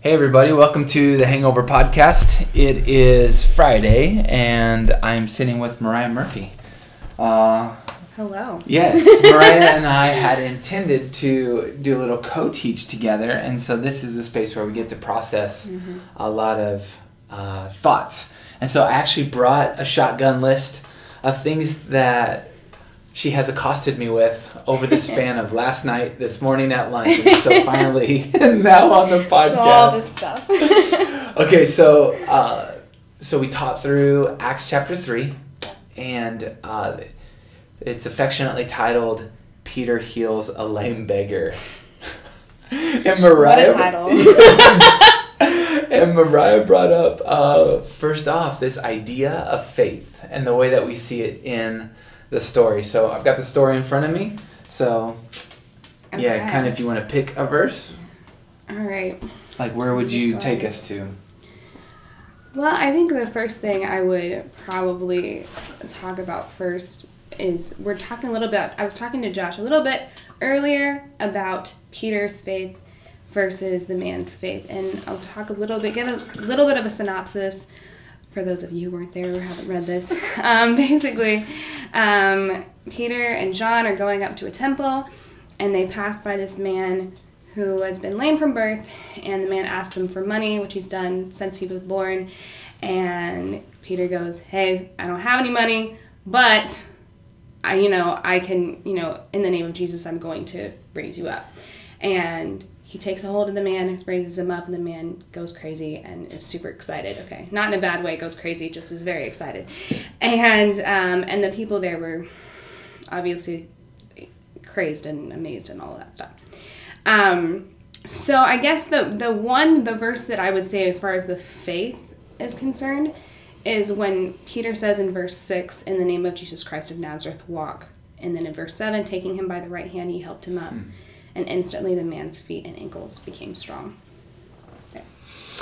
Hey, everybody, welcome to the Hangover Podcast. It is Friday, and I'm sitting with Mariah Murphy. Uh, Hello. yes, Mariah and I had intended to do a little co teach together, and so this is the space where we get to process Mm-hmm. a lot of uh, thoughts. And so I actually brought a shotgun list of things that she has accosted me with over the span of last night, this morning at lunch, and so finally now on the podcast. So all this stuff. Okay, so uh, so we taught through Acts chapter three, and uh, it's affectionately titled "Peter heals a lame beggar." and Mariah, What a title. And Mariah brought up uh, first off this idea of faith and the way that we see it in the story. So I've got the story in front of me. So yeah, kind of if you want to pick a verse, All right. like where would you take us to? Well, I think the first thing I would probably talk about first is we're talking a little bit. I was talking to Josh a little bit earlier about Peter's faith versus the man's faith, and I'll talk a little bit, get a little bit of a synopsis for those of you who weren't there or haven't read this. Um, basically, um, Peter and John are going up to a temple, and they pass by this man who has been lame from birth, and the man asks them for money, which he's done since he was born. And Peter goes, "Hey, I don't have any money, but I, you know, I can, you know, in the name of Jesus, I'm going to raise you up." And he takes a hold of the man, raises him up, and the man goes crazy and is super excited. Okay, not in a bad way, goes crazy, just is very excited. And um, and the people there were obviously crazed and amazed and all that stuff. Um, so I guess the the one the verse that I would say as far as the faith is concerned is when Peter says in verse six, "In the name of Jesus Christ of Nazareth, walk." And then in verse seven, taking him by the right hand, he helped him up, and instantly the man's feet and ankles became strong.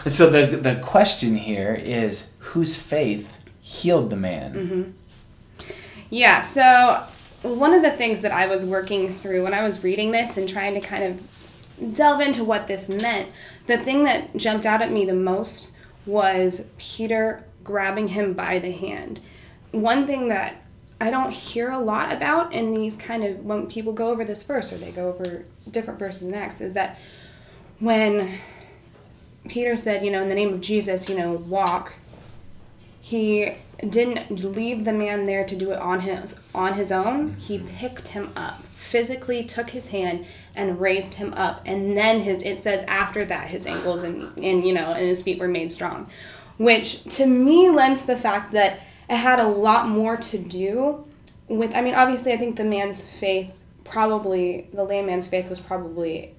So the the question here is whose faith healed the man? Mm-hmm. Yeah, so one of the things that I was working through when I was reading this and trying to kind of delve into what this meant, the thing that jumped out at me the most was Peter grabbing him by the hand. One thing that I don't hear a lot about in these kind of when people go over this verse or they go over different verses in Acts is that when Peter said, you know, in the name of Jesus, you know, walk, he didn't leave the man there to do it on his on his own. He mm-hmm. picked him up, physically took his hand and raised him up, and then his it says after that his ankles and and you know and his feet were made strong, which to me lends the fact that it had a lot more to do with. I mean, obviously, I think the man's faith probably the lame man's faith was probably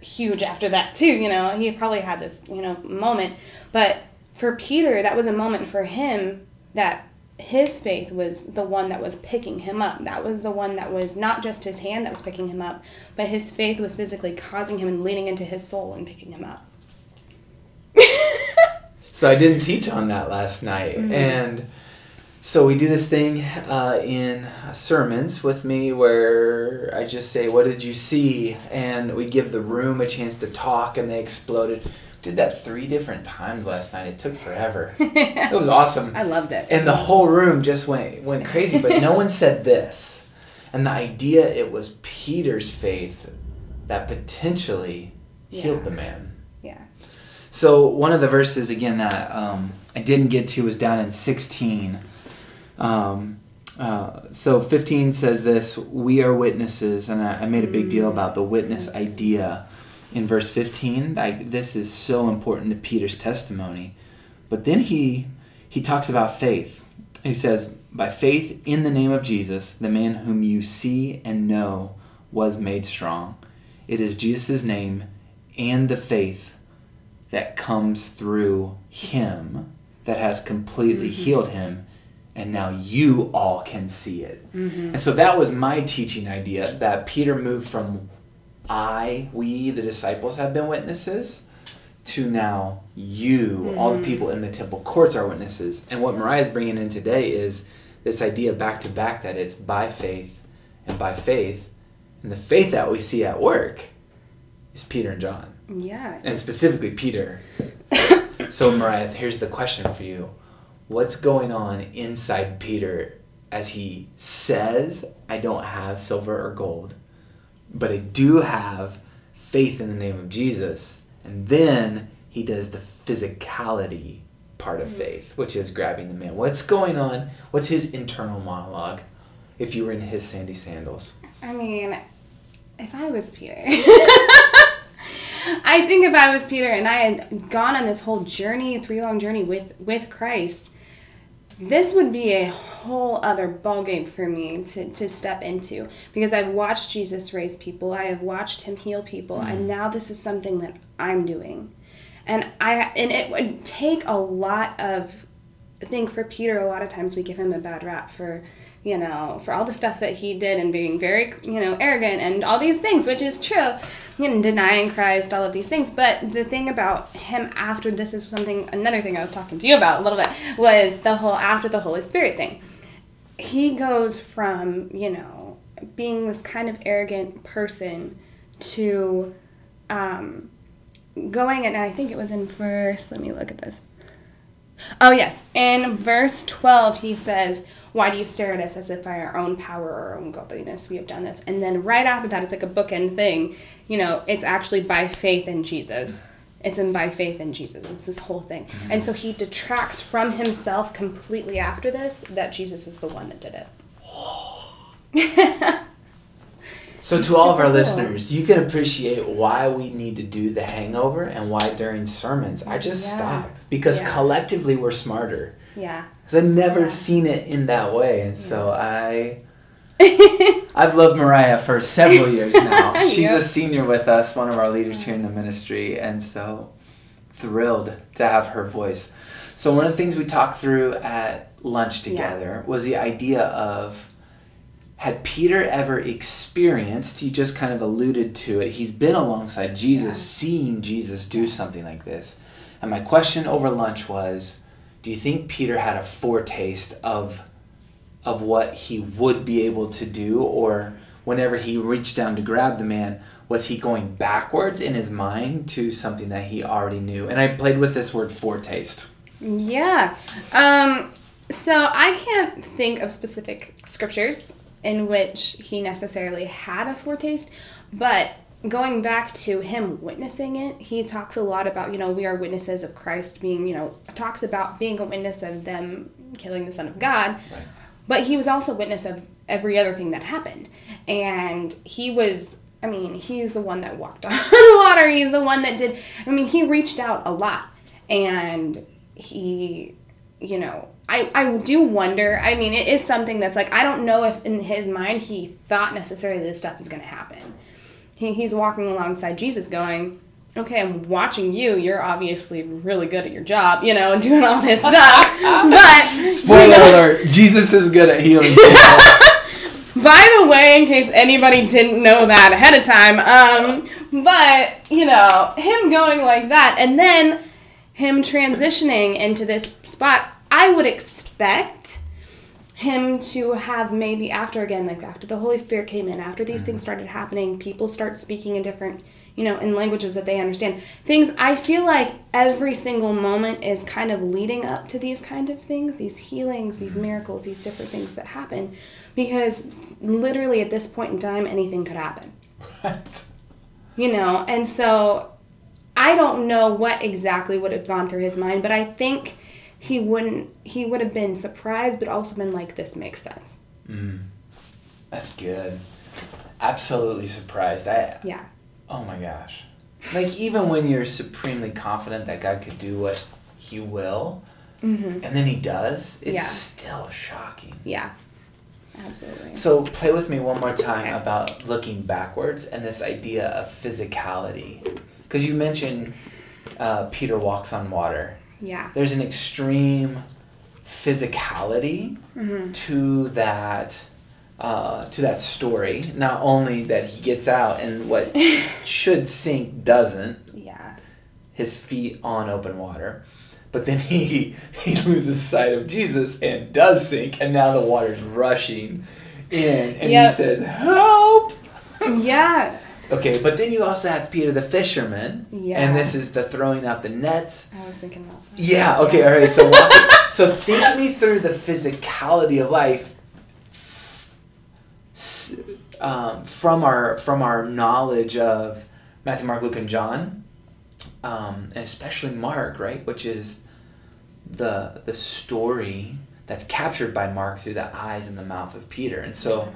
huge after that too you know? He probably had this you know moment. But for peter that was a moment for him that his faith was the one that was picking him up. That was the one that was not just his hand that was picking him up but his faith was physically causing him and leaning into his soul and picking him up. So I didn't teach on that last night, mm-hmm. and so we do this thing uh, in sermons with me where I just say, "What did you see?" and we give the room a chance to talk, and they exploded. Did that three different times last night. It took forever. It was awesome. i loved it and the whole room just went went crazy but no one said this and the idea it was peter's faith that potentially healed the man yeah so one of the verses again that um, i didn't get to was down in 16 um, uh, so 15 says this we are witnesses and i, I made a big deal about the witness idea in verse 15 I, this is so important to peter's testimony. But then he he talks about faith. He says, "By faith in the name of Jesus, the man whom you see and know was made strong. It is Jesus' name and the faith that comes through him that has completely healed him, and now you all can see it." Mm-hmm. And so that was my teaching idea that Peter moved from I, we, the disciples have been witnesses to now you, all the mm-hmm. people in the temple courts are witnesses. And what Mariah is bringing in today is this idea back to back that it's by faith and by faith. And the faith that we see at work is Peter and John. Yeah. And specifically Peter. so, Mariah, here's the question for you What's going on inside Peter as he says, I don't have silver or gold, but I do have faith in the name of Jesus? And then he does the physicality part of mm-hmm. faith, which is grabbing the man. What's going on? What's his internal monologue if you were in his sandy sandals? I mean, if I was Peter, I think if I was Peter and I had gone on this whole journey, three long journey with with Christ, this would be a whole other ballgame for me to, to step into because I've watched Jesus raise people, I have watched him heal people, and mm. now this is something that I'm doing. And I and it would take a lot of I think for Peter a lot of times we give him a bad rap for you know, for all the stuff that he did and being very, you know, arrogant and all these things, which is true, you know, denying Christ, all of these things. But the thing about him after this is something, another thing I was talking to you about a little bit was the whole after the Holy Spirit thing. He goes from, you know, being this kind of arrogant person to um, going, and I think it was in verse, let me look at this. Oh, yes. In verse 12, he says, Why do you stare at us as if by our own power or our own godliness we have done this? And then right after that, it's like a bookend thing. You know, it's actually by faith in Jesus. It's in by faith in Jesus. It's this whole thing. And so he detracts from himself completely after this that Jesus is the one that did it. So, to all of our listeners, you can appreciate why we need to do the hangover and why during sermons I just Yeah. stop because Yeah. collectively we're smarter. yeah. Because I've never Yeah. seen it in that way, and so I. I've loved Mariah for several years now. She's Yep. a senior with us, one of our leaders here in the ministry, and so thrilled to have her voice. So, one of the things we talked through at lunch Yeah. together was the idea of had Peter ever experienced, you just kind of alluded to it, he's been alongside Jesus, Yeah. seeing Jesus do something like this. And my question over lunch was do you think Peter had a foretaste of of what he would be able to do? Or whenever he reached down to grab the man was he going backwards in his mind to something that he already knew? And i played with this word foretaste. Yeah. Um, so I can't think of specific scriptures in which he necessarily had a foretaste, but going back to him witnessing it, he talks a lot about, you know, we are witnesses of Christ being, you know, talks about being a witness of them killing the Son of God. Right. But he was also witness of every other thing that happened. And he was, I mean, he's the one that walked on water. He's the one that did, I mean, he reached out a lot. And he, you know, I, I do wonder. I mean, it is something that's like, I don't know if in his mind he thought necessarily this stuff is going to happen. He, he's walking alongside Jesus going, okay, I'm watching you. You're obviously really good at your job, you know, and doing all this stuff. but spoiler you know- alert jesus is good at healing by the way, in case anybody didn't know that ahead of time, um, but you know, him going like that and then him transitioning into this spot, I would expect him to have maybe after again, like after the Holy Spirit came in, after these mm-hmm. things started happening, people start speaking in different, you know, in languages that they understand. Things I feel like every single moment is kind of leading up to these kind of things, these healings, these mm-hmm. miracles, these different things that happen. Because literally at this point in time, anything could happen Right. you know and so i don't know what exactly would have gone through his mind but i think he wouldn't he would have been surprised but also been like this makes sense. That's good. Absolutely surprised. I yeah. oh my gosh. Like even when you're supremely confident that god could do what he will mm-hmm. and then he does it's Yeah. still shocking. Yeah. Absolutely. So play with me one more time Okay. about looking backwards and this idea of physicality, because you mentioned uh, Peter walks on water. Yeah There's an extreme physicality mm-hmm. to that uh, to that story. Not only that he gets out and what should sink doesn't, yeah his feet on open water, but then he he loses sight of Jesus and does sink, and now the water's rushing in, and Yep. he says, "Help!" Yeah. Okay, but then you also have Peter the fisherman, Yeah. and this is the throwing out the nets. I was thinking about that. Yeah. Okay. All right. So so think me through the physicality of life um, from our from our knowledge of Matthew, Mark, Luke, and John, um, and especially Mark, right, which is the the story that's captured by Mark through the eyes and the mouth of Peter, and so. Yeah,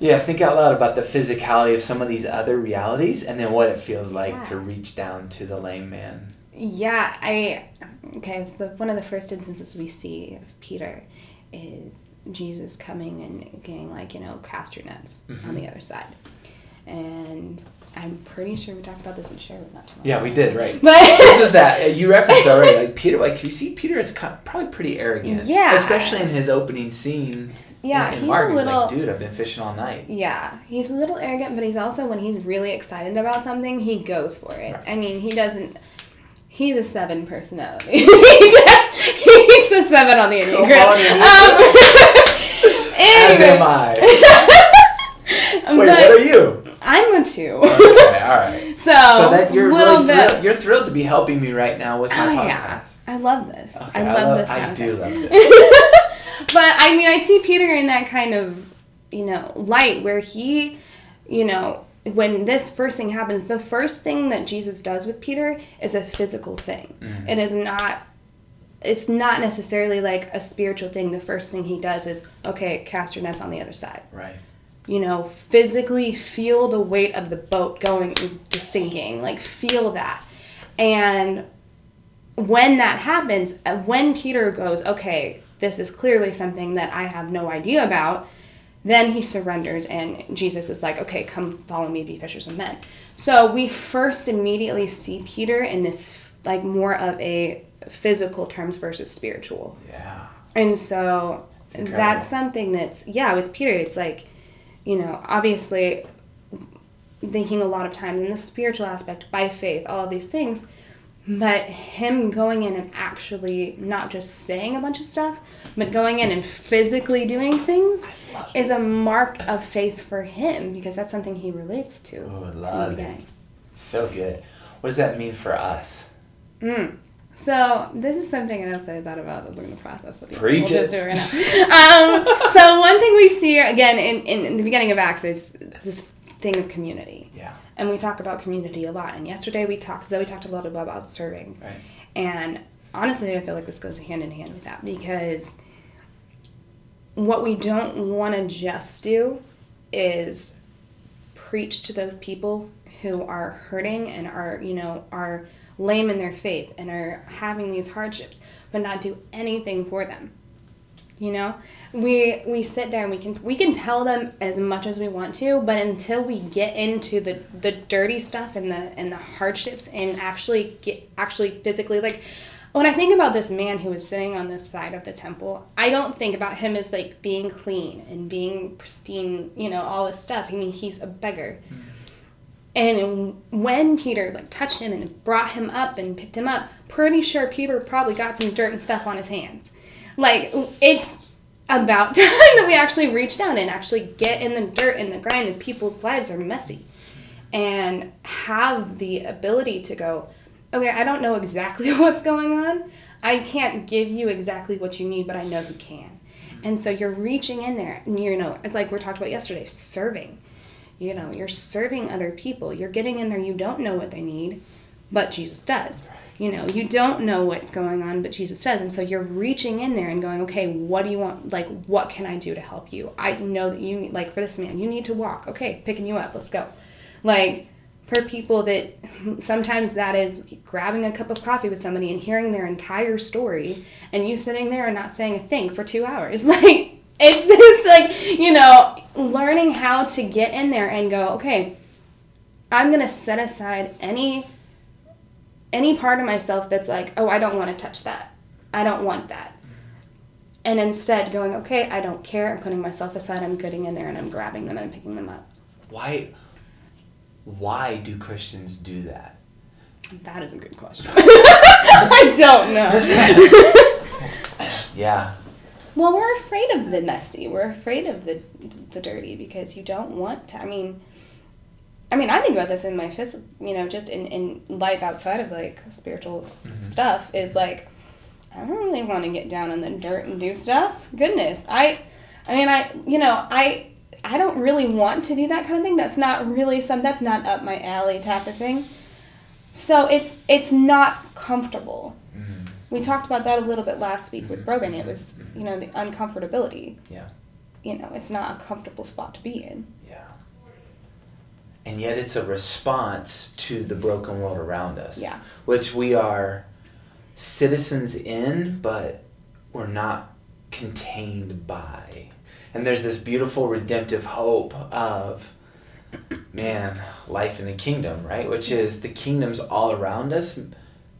think out loud about the physicality of some of these other realities and then what it feels like Yeah. to reach down to the lame man. Yeah, I okay. It's the one of the first instances we see of Peter is Jesus coming and getting like you know cast your nets Mm-hmm. on the other side, and I'm pretty sure we talked about this in Sherwood not too long. Yeah, we did, right. But this is that uh, you referenced already. Like Peter, like you see, Peter is probably pretty arrogant. Yeah. especially in his opening scene. Yeah, in, in he's Mark, a little- He's like, dude, I've been fishing all night. Yeah, he's a little arrogant, but he's also when he's really excited about something, he goes for it. Right. I mean, he doesn't. He's a seven personality. he's a seven on the enneagram. Um, As am I. Wait, but what are you? I'm a two. Okay, all right. So, So that you're little really bit. thrilled, you're thrilled to be helping me right now with my Oh podcast. yeah, I love this. Okay, I love love- this. I do love this. But I mean, I see Peter in that kind of, you know, light where he, you know, when this first thing happens, the first thing that Jesus does with Peter is a physical thing. Mhm. It is not. It's not necessarily like a spiritual thing. The first thing he does is, okay, cast your nets on the other side. Right. You know, physically feel the weight of the boat going to sinking. Like, feel that. And when that happens, uh, when Peter goes, okay, this is clearly something that I have no idea about, then he surrenders and Jesus is like, okay, come follow me, be fishers of men. So we first immediately see Peter in this, like, more of a physical terms versus spiritual. Yeah. And so that's something that's, yeah, with Peter, it's like, you know, obviously thinking a lot of times in the spiritual aspect by faith, all of these things. But him going in and actually not just saying a bunch of stuff, but going in and physically doing things is a mark of faith for him because that's something he relates to. Oh, I love it. So good. What does that mean for us? Mm. So this is something else I thought about as I'm going to process with you. Preach we'll it. just do it right now. um, so one thing we see again in, in, in the beginning of Acts is this thing of community, Yeah. And we talk about community a lot. And yesterday we talked, Zoe talked a lot about, serving, Right. and honestly, I feel like this goes hand in hand with that because what we don't want to just do is preach to those people who are hurting and are, you know, are lame in their faith and are having these hardships, but not do anything for them. You know, we we sit there and we can we can tell them as much as we want to, but until we get into the the dirty stuff and the and the hardships and actually get actually physically like when I think about this man who was sitting on this side of the temple, I don't think about him as like being clean and being pristine, you know, all this stuff. I mean, he's a beggar. And when Peter like touched him and brought him up and picked him up, pretty sure Peter probably got some dirt and stuff on his hands. Like it's about time that we actually reach down and actually get in the dirt and the grind and people's lives are messy. And have the ability to go, okay, I don't know exactly what's going on. I can't give you exactly what you need, but I know who can. And so you're reaching in there and you know, it's like we talked about yesterday, serving you know you're serving other people you're getting in there you don't know what they need but jesus does you know you don't know what's going on but jesus does. And so you're reaching in there and going okay what do you want? Like what can i do to help you? I know that you need like for this man you need to walk. Okay picking you up. Let's go. Like for people that sometimes that is grabbing a cup of coffee with somebody and hearing their entire story and you sitting there and not saying a thing for two hours. Like it's this like you know learning how to get in there and go okay i'm going to set aside any any part of myself that's like oh i don't want to touch that i don't want that and instead going okay i don't care i'm putting myself aside i'm getting in there and i'm grabbing them and picking them up Why why do Christians do that? That is a good question. I don't know. Yeah. Well, we're afraid of the messy. We're afraid of the the dirty because you don't want to. I mean, I mean, I think about this in my physical, you know, just in in life outside of like spiritual Mhm. stuff. Is like, I don't really want to get down in the dirt and do stuff. Goodness, I, I mean, I, you know, I. I don't really want to do that kind of thing. That's not really some. That's not up my alley type of thing. So it's it's not comfortable. Mhm. We talked about that a little bit last week with Brogan. It was, you know, the uncomfortability. Yeah. You know, it's not a comfortable spot to be in. Yeah. And yet it's a response to the broken world around us. Yeah. Which we are citizens in, but we're not contained by. And there's this beautiful redemptive hope of, man, life in the kingdom, right? Which is the kingdom's all around us,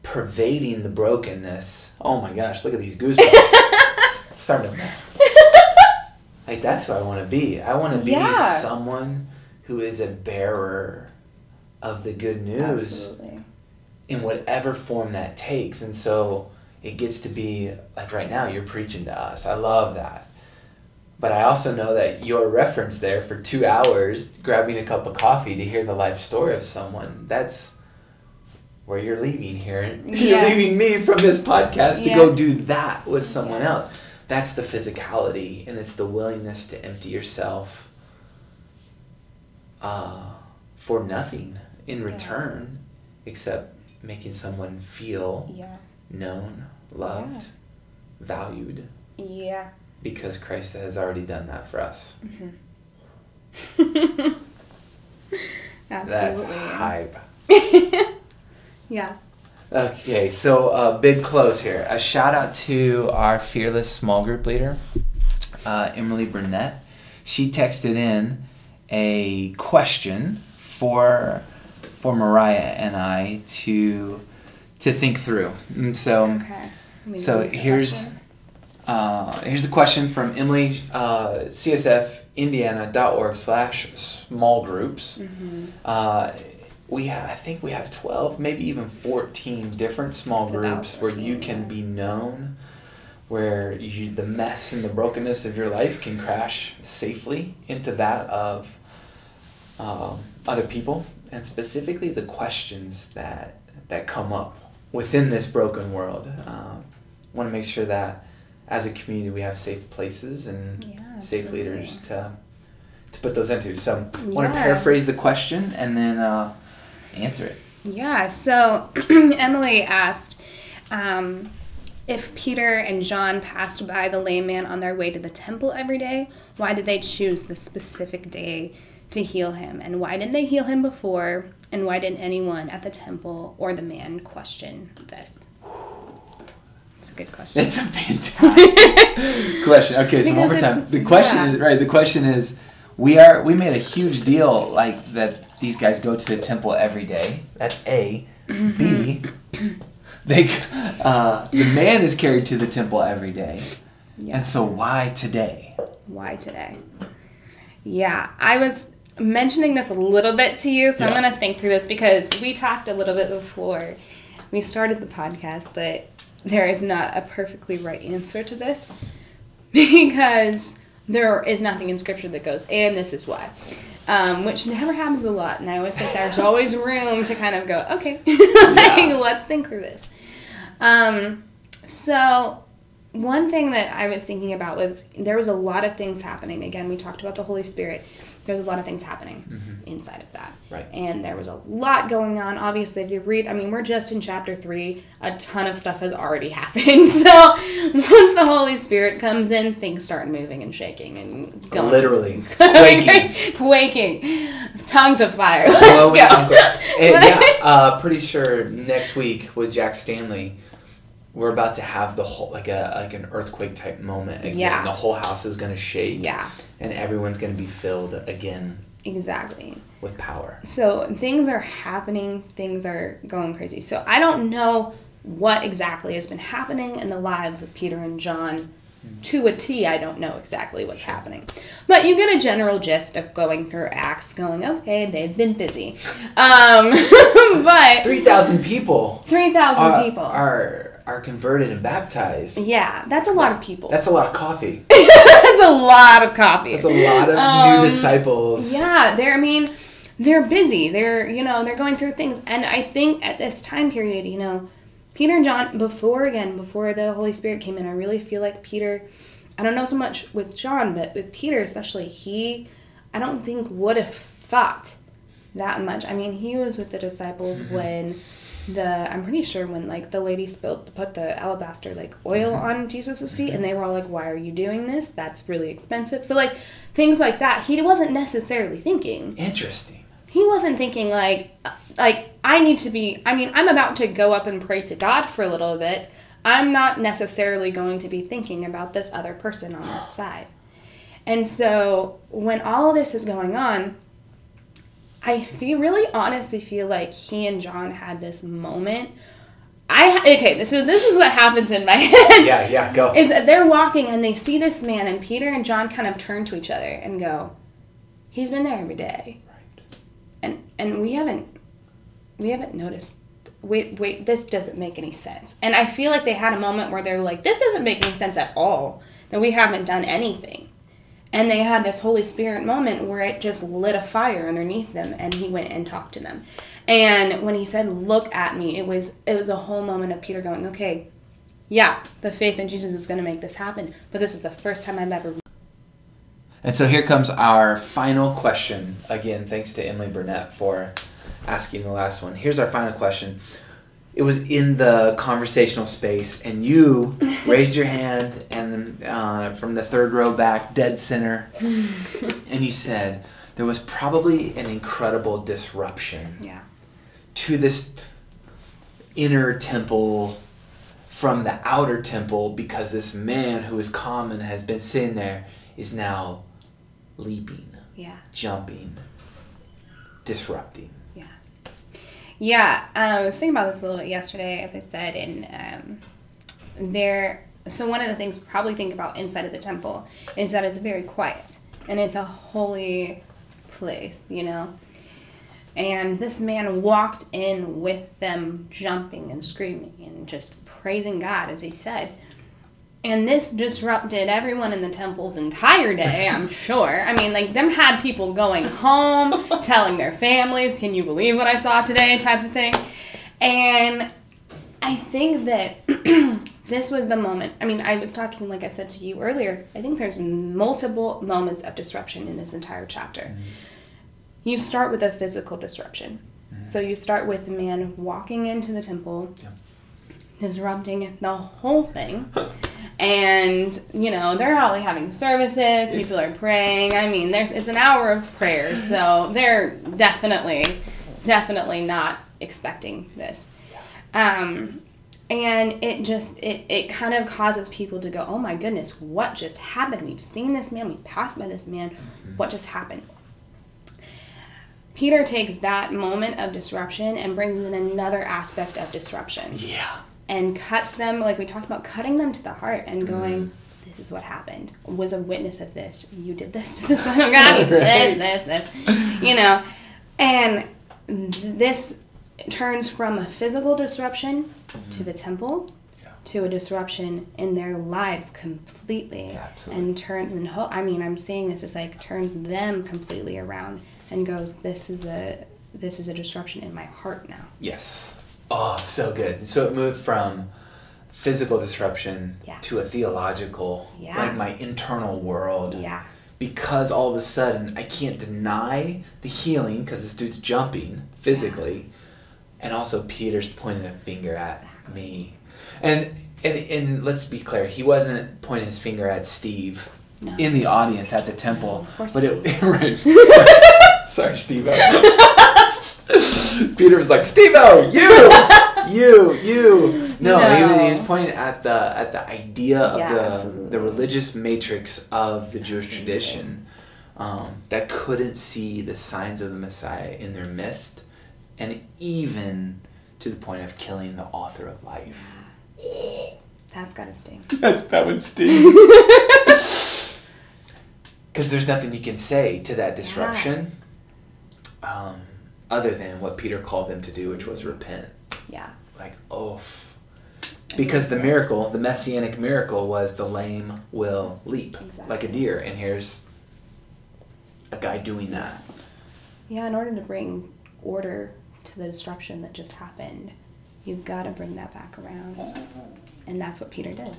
pervading the brokenness. Oh my gosh, look at these goosebumps. Starting to like that's who I want to be. I want to be Yeah. someone who is a bearer of the good news Absolutely. in whatever form that takes. And so it gets to be like right now you're preaching to us. I love that. But I also know that your reference there for 2 hours grabbing a cup of coffee to hear the life story of someone, that's where you're leaving here. You're leaving me from this podcast to Yeah. go do that with someone Yeah. else. That's the physicality and it's the willingness to empty yourself uh, for nothing in Yeah. return except making someone feel Yeah. known, loved, valued Yeah. because Christ has already done that for us. Mm-hmm. That's hype. yeah. Okay, so uh, big close here. A shout out to our fearless small group leader, uh, Emily Burnett. She texted in a question for for Mariah and I to to think through. And so Okay. So here's- uh, here's a question from Emily, uh, csfindiana.org slash small groups. Mhm. Uh, we have, I think we have 12, maybe even 14 different small groups where you 14, can yeah. be known, where you, the mess and the brokenness of your life can crash safely into that of um, other people, and specifically the questions that that come up within this broken world. Um, want to make sure that as a community we have safe places and Yeah, safe leaders to to put those into. So, want to paraphrase the question and then uh, answer it. Yeah, so Emily asked um, if Peter and John passed by the lame man on their way to the temple every day, why did they choose the specific day to heal him? And why didn't they heal him before? And why didn't anyone at the temple or the man question this? It's a good question. It's a fantastic question. Okay, so one more time. The question yeah. is right. The question is, we are we made a huge deal like that. These guys go to the temple every day. That's A. B. They uh, the man is carried to the temple every day, Yeah. and so why today? Why today? Yeah, I was mentioning this a little bit to you, so I'm going to think through this because we talked a little bit before we started the podcast that there is not a perfectly right answer to this because there is nothing in scripture that goes, and this is why. Um, which never happens a lot, and I always think there's always room to kind of go, okay, like, Yeah. let's think through this. Um, so one thing that I was thinking about was there was a lot of things happening. Again, we talked about the Holy Spirit. There's a lot of things happening Mhm. inside of that. Right. And there was a lot going on. Obviously, if you read, I mean, we're just in chapter three. A ton of stuff has already happened. So once the Holy Spirit comes in, things start moving and shaking and going. Literally quaking. Quaking. Tongues of fire. Let's go. And yeah, uh, pretty sure next week with Jack Stanley, we're about to have the whole like a like an earthquake type moment again. Yeah. The whole house is gonna shake. yeah, And everyone's gonna be filled again exactly. with power. So things are happening, things are going crazy. So I don't know what exactly has been happening in the lives of Peter and John to a T, I don't know exactly what's happening. But you get a general gist of going through Acts, going, okay, they've been busy. Um, but 3,000 people 3,000 people. are, are converted and baptized. yeah, that's a lot of people. That's a lot of coffee. A lot of coffee. That's a lot of Um, new disciples. Yeah, they're. I mean, they're busy. They're you know they're going through things, and I think at this time period, you know, Peter and John before again before the Holy Spirit came in, I really feel like Peter. I don't know so much with John, but with Peter especially, he I don't think would have thought that much. I mean, he was with the disciples when the I'm pretty sure when like the lady spilled put the alabaster like oil mm-hmm. on Jesus's feet and mm-hmm. they were all like why are you doing this? That's really expensive. So like things like that he wasn't necessarily thinking. Interesting. he wasn't thinking like like I need to be I mean I'm about to go up and pray to God for a little bit. I'm not necessarily going to be thinking about this other person on this side. And so when all of this is going on I feel really honestly feel like he and John had this moment. I okay, this is this is what happens in my head. Yeah, yeah, go. Is that they're walking and they see this man and Peter and John kind of turn to each other and go, "He's been there every day," and and we haven't we haven't noticed. Wait, wait, this doesn't make any sense. And I feel like they had a moment where they're like, "This doesn't make any sense at all." That we haven't done anything. And they had this Holy Spirit moment where it just lit a fire underneath them and he went and talked to them. And when he said, "Look at me," it was it was a whole moment of Peter going, "Okay, yeah, the faith in Jesus is going to make this happen, but this is the first time I've ever And so here comes our final question. Again, thanks to Emily Burnett for asking the last one. Here's our final question. It was in the conversational space, and you raised your hand, and uh, from the third row back, dead center, and you said there was probably an incredible disruption Yeah. to this inner temple from the outer temple because this man who is common has been sitting there is now leaping, Yeah. jumping, disrupting. Yeah, um, I was thinking about this a little bit yesterday, as I said, and um, there. So one of the things probably think about inside of the temple is that it's very quiet and it's a holy place, you know. And this man walked in with them jumping and screaming and just praising God, as he said. And this disrupted everyone in the temple's entire day, I'm sure. I mean, like, them had people going home, telling their families, can you believe what I saw today, type of thing. And I think that this was the moment. I mean, I was talking, like I said to you earlier, I think there's multiple moments of disruption in this entire chapter. Mm-hmm. You start with a physical disruption. Mm-hmm. So you start with a man walking into the temple, Yeah. disrupting the whole thing. and you know they're all having services. People are praying. I mean there's it's an hour of prayer. So they're definitely definitely not expecting this. Um and it just it, it kind of causes people to go oh my goodness what just happened? We've seen this man. We passed by this man. What just happened? Peter takes that moment of disruption and brings in another aspect of disruption. Yeah. And cuts them like we talked about cutting them to the heart and mm-hmm. going this is what happened. Was a witness of this. You did this to the son of god you did this this this. You know? And this turns from a physical disruption mm-hmm. to the temple Yeah. to a disruption in their lives completely Yeah, and turns and ho- i mean i'm saying this is like turns them completely around and goes this is a this is a disruption in my heart now. Yes. Oh, so good. So it moved from physical disruption Yeah. to a theological, Yeah. like my internal world. yeah Because all of a sudden I can't deny the healing because this dude's jumping physically, and also Peter's pointing a finger at Exactly. me, and and and let's be clear, he wasn't pointing his finger at Steve no in the audience at the temple, but it right. Sorry, Steve. Peter was like, Steve, you, you, you. No, He, was, he was pointing at the at the idea of Yeah, the absolutely. the religious matrix of the Jewish Absolutely. tradition um, that couldn't see the signs of the Messiah in their midst, and even to the point of killing the author of life. That's gotta sting. That's that would sting. Because there's nothing you can say to that disruption, um, other than what Peter called them to do, which was repent. Yeah. Like, oh. Because the miracle, the messianic miracle, was the lame will leap Exactly. like a deer, and here's a guy doing that. Yeah, in order to bring order to the disruption that just happened, you've got to bring that back around. And that's what Peter did.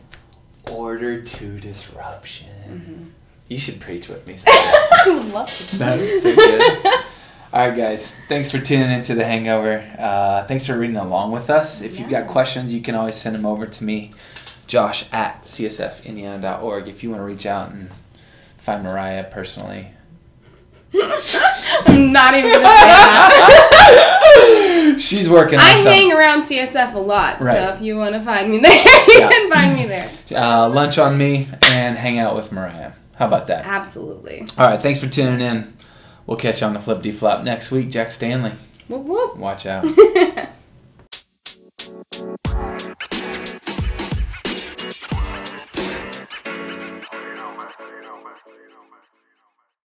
Order to disruption. Mm-hmm. You should preach with me. I would love to. That is so good. All right, guys. Thanks for tuning into the Hangover. Uh, thanks for reading along with us. If you've got questions, you can always send them over to me, Josh at csfindiana.org. If you want to reach out and find Mariah personally. I'm not even going to say that. She's working on I some hang around CSF a lot, Right. so if you want to find me there, you Yeah. can find me there. uh, lunch on me and hang out with Mariah. How about that? Absolutely. All right. Thanks for tuning in. We'll catch you on the Flippity Flop next week. Jack Stanley. Whoop whoop. Watch out.